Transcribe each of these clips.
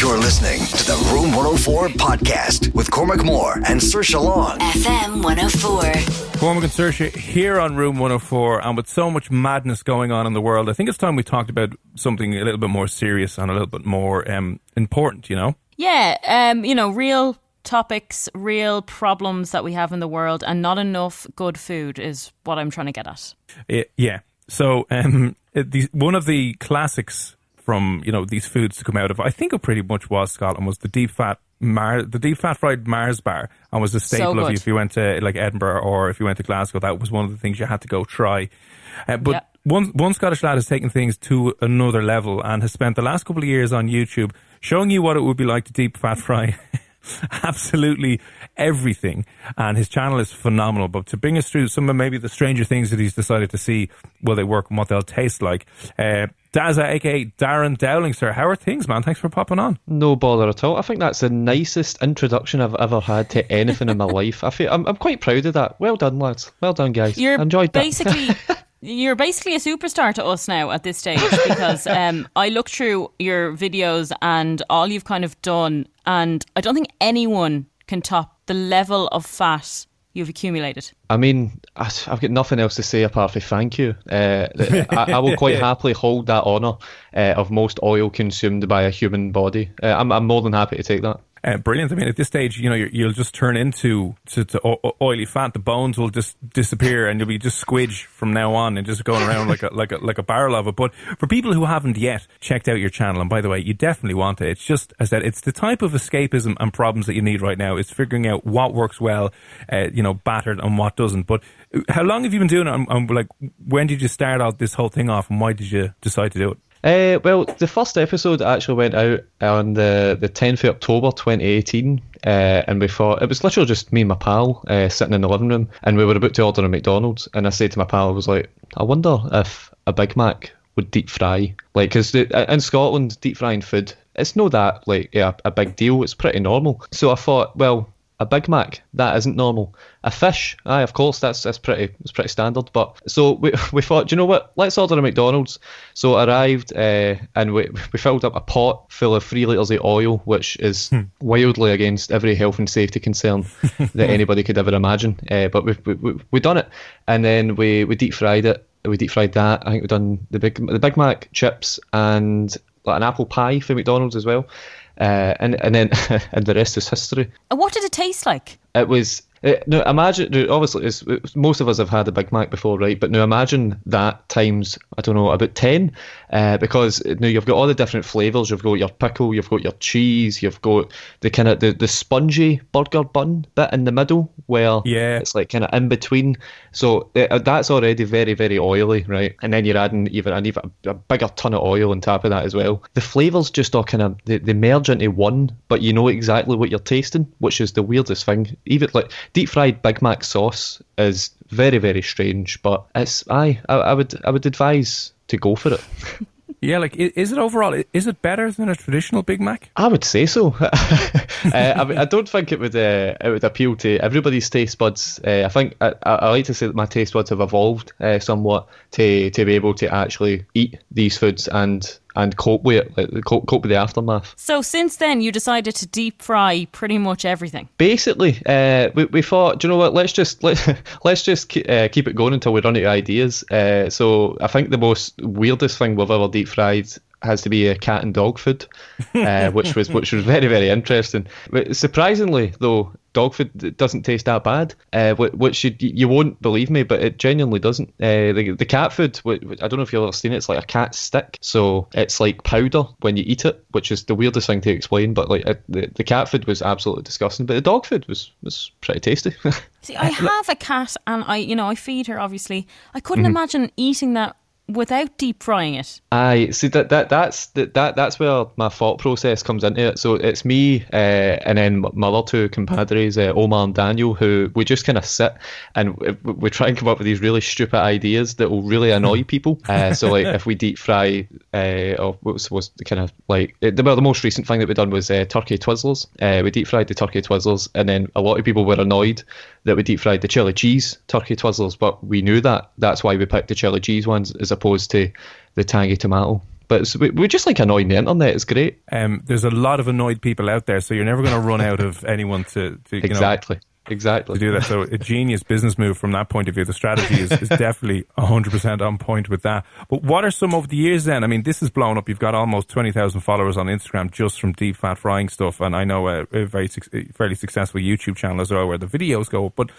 You're listening to the Room 104 podcast with Cormac Moore and Sir Long. FM 104. Cormac and Saoirse here on Room 104, and with so much madness going on in the world, I think it's time we talked about something a little bit more serious and a little bit more um, important, you know? Yeah, um, you know, real topics, real problems that we have in the world, and not enough good food is what I'm trying to get at. Yeah. So, um, the, one of the classics from you know these foods to come out of, I think it pretty much was Scotland, was the deep fat Mar- the deep fat fried Mars bar, and was a staple So of good. if you went to like Edinburgh or if you went to Glasgow. That was one of the things you had to go try. Uh, but Yeah. one one Scottish lad has taken things to another level and has spent the last couple of years on YouTube showing you what it would be like to deep fat fry. Absolutely everything, and his channel is phenomenal. But to bring us through some of maybe the stranger things that he's decided to see, will they work and what they'll taste like? Uh, Dazza, aka Darren Dowling, sir, how are things, man? Thanks for popping on. No bother at all. I think that's the nicest introduction I've ever had to anything in my life. I feel I'm, I'm quite proud of that. Well done, lads. Well done, guys. You're Enjoyed that. basically you're basically a superstar to us now at this stage because um, I looked through your videos and all you've kind of done, and I don't think anyone can top the level of fat you've accumulated. I mean, I- I've got nothing else to say apart from thank you. Uh, I, I will quite happily hold that honour uh, of most oil consumed by a human body. Uh, I'm, I'm more than happy to take that. Uh, brilliant. I mean, at this stage, you know, you're, you'll just turn into to, to oily fat. The bones will just disappear, and you'll be just squidge from now on, and just going around like a like a like a barrel of it. But for people who haven't yet checked out your channel, and by the way, you definitely want it. It's just as I said, it's the type of escapism and problems that you need right now. It's figuring out what works well, uh, you know, battered and what doesn't. But how long have you been doing it? And, and like, when did you start out this whole thing off, and why did you decide to do it? Uh, well, the first episode actually went out on the, the 10th of October 2018, uh, and we thought it was literally just me and my pal uh, sitting in the living room, and we were about to order a McDonald's, and I said to my pal, I was like, I wonder if a Big Mac would deep fry, like, because in Scotland, deep frying food, it's no that like yeah, a big deal. It's pretty normal. So I thought, well, a Big Mac that isn't normal. A fish, aye, of course, that's that's pretty it's pretty standard. But so we we thought, do you know what? Let's order a McDonald's. So I arrived uh, and we we filled up a pot full of three liters of oil, which is wildly against every health and safety concern that anybody could ever imagine. Uh, but we we we we done it, and then we we deep fried it. We deep fried that. I think we done the big the Big Mac chips and like an apple pie for McDonald's as well. Uh, and and then and the rest is history. And what did it taste like? It was uh, no imagine obviously most of us have had a Big Mac before, right? But now imagine that times I don't know about ten, uh, because now you've got all the different flavors. You've got your pickle, you've got your cheese, you've got the kind of the, the spongy burger bun bit in the middle where Yeah. it's like kind of in between. So uh, that's already very very oily, right? And then you're adding even an even a, a bigger ton of oil on top of that as well. The flavors just all kind of they, they merge into one, but you know exactly what you're tasting, which is the weirdest thing. Even like deep fried Big Mac sauce is very very strange, but it's I I, I would I would advise to go for it. Yeah, like is it overall? Is it better than a traditional Big Mac? I would say so. uh, I, mean, I don't think it would uh, it would appeal to everybody's taste buds. Uh, I think I, I like to say that my taste buds have evolved uh, somewhat to to be able to actually eat these foods and and cope with it, like, cope, cope with the aftermath. So since then, you decided to deep fry pretty much everything. Basically, uh, we, we thought, do you know what? Let's just let, let's just keep, uh, keep it going until we run out of ideas. Uh, so I think the most weirdest thing we've ever deep fried has to be a cat and dog food, uh, which was which was very very interesting. But surprisingly, though, dog food doesn't taste that bad, uh, which you, you won't believe me, but it genuinely doesn't. Uh, the, the cat food, I don't know if you've ever seen it, it's like a cat stick. So it's like powder when you eat it, which is the weirdest thing to explain. But like it, the, the cat food was absolutely disgusting, but the dog food was, was pretty tasty. See, I have a cat and I, you know, I feed her obviously. I couldn't mm-hmm. imagine eating that without deep frying it. I see that that that's that, that that's where my thought process comes into it. So it's me uh, and then my other two compadres, uh, Omar and Daniel, who we just kind of sit and we try and come up with these really stupid ideas that will really annoy people. Uh, so like if we deep fry, uh, or what was, was kind of like the, well the most recent thing that we done was uh, turkey twizzlers. Uh, we deep fried the turkey twizzlers, and then a lot of people were annoyed that we deep fried the chili cheese turkey twizzlers, but we knew that. That's why we picked the chili cheese ones as opposed to the tangy tomato. But we're just like annoying the internet. It's great. Um, there's a lot of annoyed people out there, so you're never going to run out of anyone to, to exactly. Know, exactly to do that. So a genius business move from that point of view. The strategy is, is definitely 100% on point with that. But what are some of the years then? I mean, this is blown up. You've got almost 20,000 followers on Instagram just from deep fat frying stuff. And I know a, a very, fairly successful YouTube channel as well where the videos go. But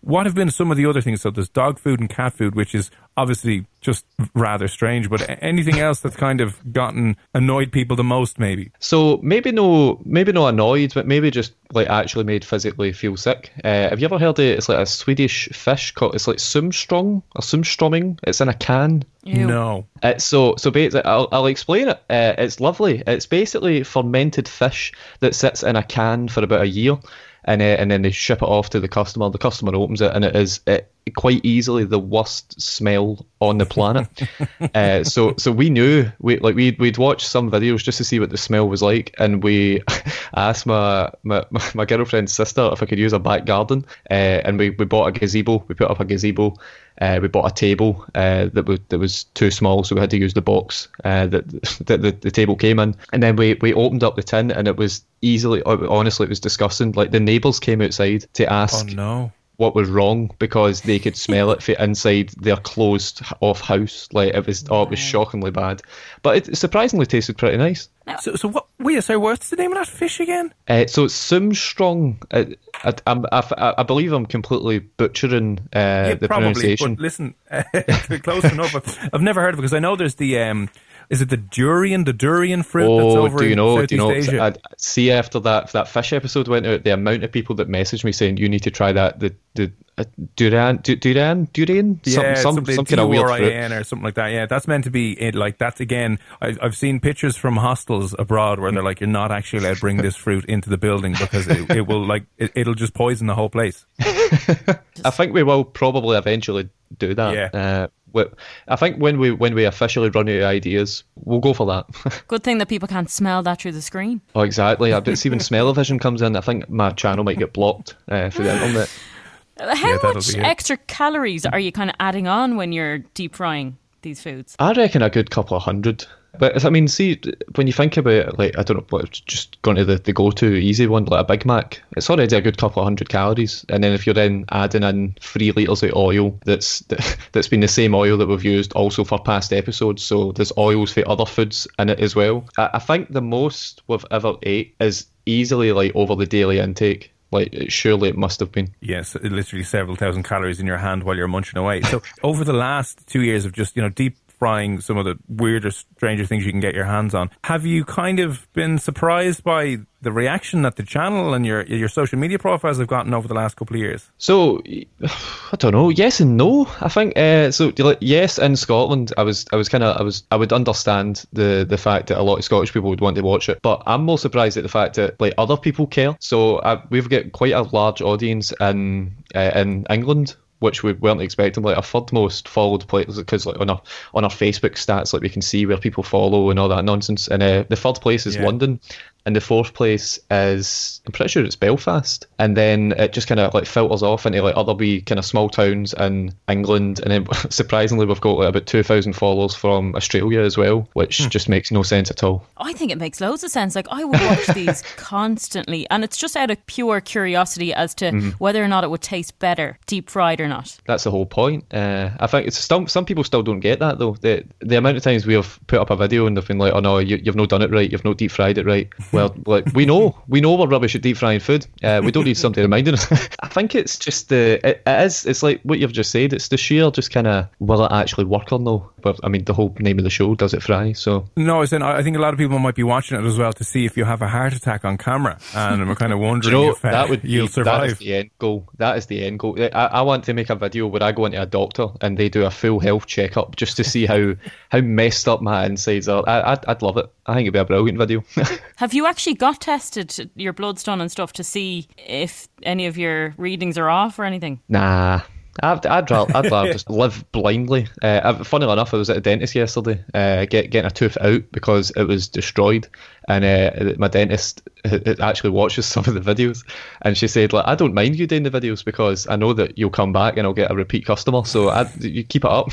what have been some of the other things? So there's dog food and cat food, which is obviously just rather strange. But anything else that's kind of gotten annoyed people the most, maybe? So maybe no, maybe not annoyed, but maybe just like actually made physically feel sick. Uh, have you ever heard it? It's like a Swedish fish called. It's like sumstrong or sumstroming. It's in a can. Ew. No. Uh, so so basically, I'll, I'll explain it. Uh, it's lovely. It's basically fermented fish that sits in a can for about a year and uh, and then they ship it off to the customer. The customer opens it, and it is it, quite easily the worst smell on the planet. uh, so so we knew we like we'd we'd watched some videos just to see what the smell was like, and we asked my my, my girlfriend's sister if I could use a back garden, uh, and we, we bought a gazebo. We put up a gazebo. Uh, we bought a table uh, that was that was too small, so we had to use the box uh, that, that the, the table came in. And then we, we opened up the tin, and it was easily, honestly, it was disgusting. Like the neighbours came outside to ask oh, no what was wrong because they could smell it from inside their closed off house. Like it was, oh, it was shockingly bad. But it surprisingly tasted pretty nice. So, so what? Wait, sorry, what's the name of that fish again? Uh, so it's Sumstrong. Uh, I, I, I, I, believe I'm completely butchering uh, yeah, the probably, pronunciation. But listen, close enough. I've never heard of it because I know there's the. Um, is it the durian, the durian fruit oh, that's over do you know, do you know, Asia? I, see after that that fish episode went out, the amount of people that messaged me saying you need to try that the the uh, durian durian durian yeah, some, some, some kind of weird fruit or something like that. Yeah, that's meant to be it. Like that's again, I've, I've seen pictures from hostels abroad where they're like, you're not actually allowed to bring this fruit into the building because it, it will like it, it'll just poison the whole place. I think we will probably eventually do that. Yeah. Uh, I think when we when we officially run out of ideas, we'll go for that. Good thing that people can't smell that through the screen. Oh, exactly. It's even smell-o-vision comes in. I think my channel might get blocked uh, for the internet. How yeah, much extra calories are you kind of adding on when you're deep frying these foods? I reckon a good couple of hundred. But I mean, see, when you think about it, like I don't know, just going to the, the go to easy one, like a Big Mac, it's already a good couple of hundred calories. And then if you're then adding in three litres of oil, that's that's been the same oil that we've used also for past episodes. So there's oils for other foods in it as well. I, I think the most we've ever ate is easily like over the daily intake. Like surely it must have been. Yes, literally several thousand calories in your hand while you're munching away. So over the last two years of just you know deep frying some of the weirder, stranger things you can get your hands on. Have you kind of been surprised by the reaction that the channel and your your social media profiles have gotten over the last couple of years? So, I don't know. Yes and no. I think uh, so. Yes, in Scotland, I was I was kind of I was I would understand the the fact that a lot of Scottish people would want to watch it, but I'm more surprised at the fact that like other people care. So we've got quite a large audience in uh, in England which we weren't expecting. Like our third most followed place because like on our on our Facebook stats, like we can see where people follow and all that nonsense. And uh, the third place is yeah. London, and the fourth place is I'm pretty sure it's Belfast, and then it just kind of like filters off into like other wee kind of small towns in England, and then surprisingly we've got like about two thousand followers from Australia as well, which just makes no sense at all. I think it makes loads of sense. Like I watch these constantly, and it's just out of pure curiosity as to Mm-hmm. whether or not it would taste better deep fried or not. That's the whole point. Uh, I think it's still some people still don't get that though. The the amount of times we have put up a video and they've been like, "Oh no, you, you've not done it right. You've not deep fried it right." Well, like we know, we know we're rubbish at deep frying food. Uh, we don't need somebody reminding us. I think it's just the it, it is. It's like what you've just said. It's the sheer just kind of will it actually work or no? But I mean, the whole name of the show does it fry. So No, I was I I think a lot of people might be watching it as well to see if you have a heart attack on camera, and I'm kind of wondering you know if uh, that would you'll be, survive. is the end goal. That is the end goal. I, I want to make a video where I go into a doctor and they do a full health checkup just to see how how messed up my insides are. I, I'd, I'd love it. I think it'd be a brilliant video. Have you actually got tested your blood's done and stuff to see if any of your readings are off or anything? nah. I'd, I'd, rather, I'd rather just live blindly. Uh, funnily enough, I was at a dentist yesterday uh, get, getting a tooth out because it was destroyed. And uh, my dentist uh, actually watches some of the videos. And she said, like, I don't mind you doing the videos because I know that you'll come back and I'll get a repeat customer. So I, you keep it up.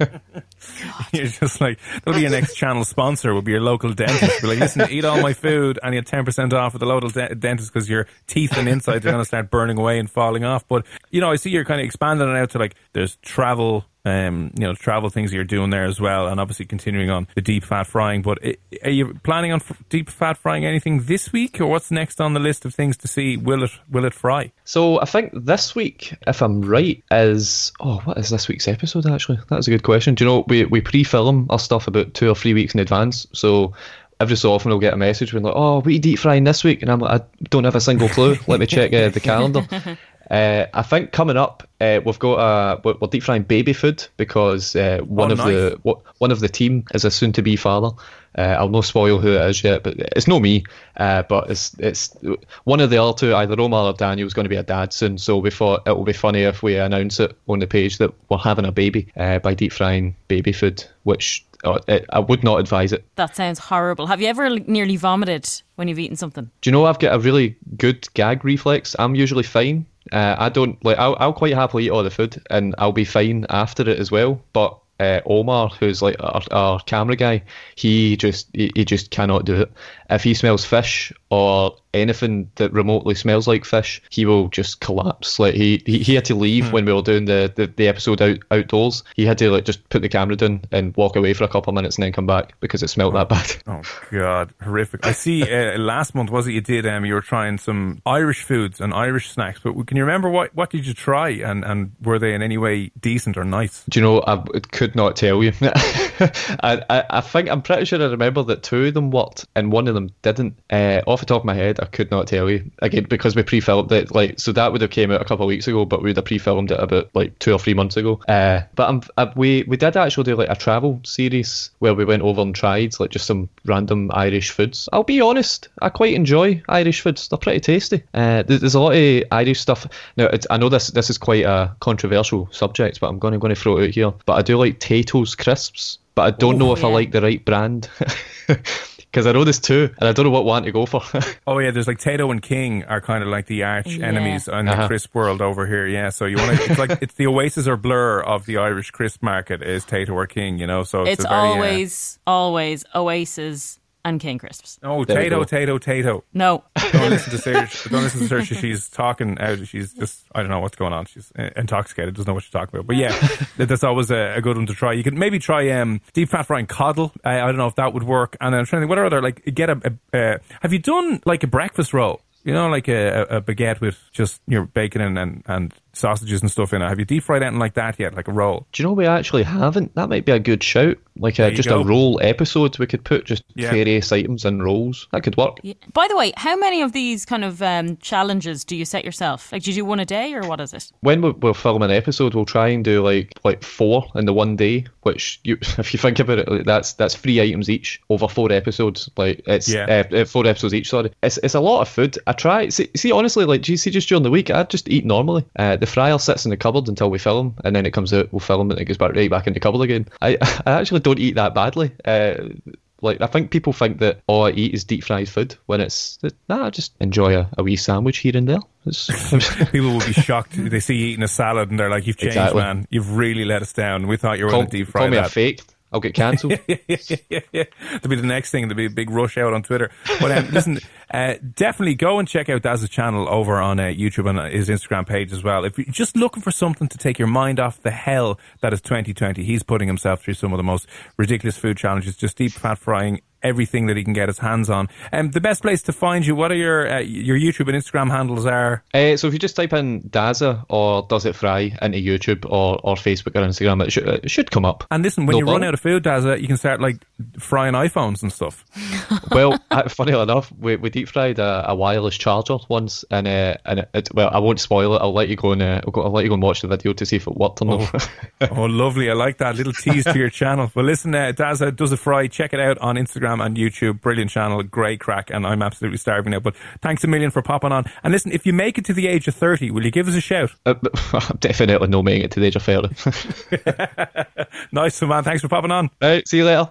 You're just like that'll be your next channel sponsor. Will be your local dentist. Be like, listen, eat all my food, and you get ten percent off at the local de- dentist because your teeth and insides are going to start burning away and falling off. But you know, I see you're kind of expanding it out to like there's travel. Um, you know, travel things you're doing there as well, and obviously continuing on the deep fat frying. But i are you planning on f- deep fat frying anything this week, or what's next on the list of things to see? Will it will it fry? So I think this week, if I'm right, is oh, what is this week's episode actually? That's a good question. Do you know we we pre-film our stuff about two or three weeks in advance, so. Every so often, I'll get a message being like, "Oh, what are you deep frying this week?" And I'm like, "I don't have a single clue. Let me check uh, the calendar." Uh, I think coming up, uh, we've got a we're we're deep frying baby food because uh, one Oh, of nice. the one of the team is a soon-to-be father. Uh, I'll not spoil who it is yet, but it's not me. Uh, but it's it's one of the other two, either Omar or Daniel, is going to be a dad soon. So we thought it will be funny if we announce it on the page that we're having a baby uh, by deep frying baby food, which I would not advise it. That sounds horrible. Have you ever nearly vomited when you've eaten something? Do you know I've got a really good gag reflex? I'm usually fine. Uh, I don't like. I'll, I'll quite happily eat all the food, and I'll be fine after it as well. But uh, Omar, who's like our, our camera guy, he just he, he just cannot do it. If he smells fish or anything that remotely smells like fish, he will just collapse. Like he he, he had to leave when we were doing the, the, the episode out outdoors. He had to like just put the camera down and walk away for a couple of minutes and then come back because it smelled that bad. Oh God, horrific! I see. Uh, last month was it you did? Um, you were trying some Irish foods and Irish snacks. But can you remember what what did you try and and were they in any way decent or nice? Do you know, I could not tell you. I, I, I think, I'm pretty sure I remember that two of them worked and one of them didn't. Uh, off the top of my head, I could not tell you. Again, because we pre-filmed it, like, so that would have came out a couple of weeks ago, but we'd have pre-filmed it about, like, two or three months ago. Uh, but I, we, we did actually do, like, a travel series where we went over and tried, like, just some random Irish foods. I'll be honest, I quite enjoy Irish foods. They're pretty tasty. Uh, there's, a lot of Irish stuff. Now, it's, I know this this is quite a controversial subject, but I'm going to going to throw it out here. But I do like Tayto's crisps, but I don't know if I like the right brand. Because I know there's two, and I don't know what one to go for. Oh yeah, there's like Tayto and King are kind of like the arch Yeah. enemies on Uh-huh. the crisp world over here. Yeah, so you want to? It's like it's the Oasis or Blur of the Irish crisp market is Tayto or King. You know, so it's, It's a very, uh, always, always Oasis and King Crisps. oh There we Tayto, go. Tayto, Tayto. No. Don't listen to Serge. Don't listen to Serge. She's talking out. She's just I don't know what's going on. She's uh, intoxicated. Doesn't know what she's talking about. But yeah, that- that's always a, a good one to try. You could maybe try um, deep fat frying coddle. I, I don't know if that would work. And I'm trying to think what are other like get a. a uh, have you done like a breakfast roll? You know, like a, a a baguette with just your bacon and, and, and sausages and stuff in it. Have you deep fried anything like that yet? Like a roll? do you know we actually haven't? That might be a good shout. Like a, just go. a roll episode. We could put just Yeah. various items in rolls. That could work. Yeah. By the way, how many of these kind of um, challenges do you set yourself? Like, do you do one a day or what is it? when we- we're filming an episode, we'll try and do like like four in the one day. Which, you, if you think about it, like, that's that's three items each over four episodes. Like it's Yeah. uh, uh, four episodes each. Sorry, it's it's a lot of food. I try. See, see honestly, like do you see, just during the week, I just eat normally. Uh, the fryer sits in the cupboard until we film, and then it comes out. We'll film, and it goes back right back in the cupboard again. I I actually don't eat that badly. Uh, Like I think people think that all I eat is deep fried food when it's nah, I just enjoy a, a wee sandwich here and there. people will be shocked. They see you eating a salad and they're like, "You've changed, exactly. man. You've really let us down. We thought you were going to deep fry call me that." a fake. I'll get cancelled. yeah, yeah, yeah, There'll be the next thing. There'll be a big rush out on Twitter. But um, listen, uh, definitely go and check out Daz's channel over on uh, YouTube and his Instagram page as well. If you're just looking for something to take your mind off the hell that is 2020, he's putting himself through some of the most ridiculous food challenges, just deep fat frying everything that he can get his hands on. Um, the best place to find you, what are your uh, your YouTube and Instagram handles are? Uh, so if you just type in Dazza or Does It Fry into YouTube or, or Facebook or Instagram, it should, it should come up. And listen, when no you problem. run out of food, Dazza, you can start like frying iPhones and stuff. Well, funny enough, we, we deep fried a, a wireless charger once, and uh, and it, well, I won't spoil it. I'll let you go and uh, I'll, let you go and watch the video to see if it worked or not. Oh, oh lovely! I like that little tease to your channel. Well, listen, uh, does it fry. Check it out on Instagram and YouTube. Brilliant channel, great crack, and I'm absolutely starving now. But thanks a million for popping on. And listen, if you make it to the age of 30, will you give us a shout? Uh, definitely no making it to the age of 30. nice man. Thanks for popping on. All right, see you later.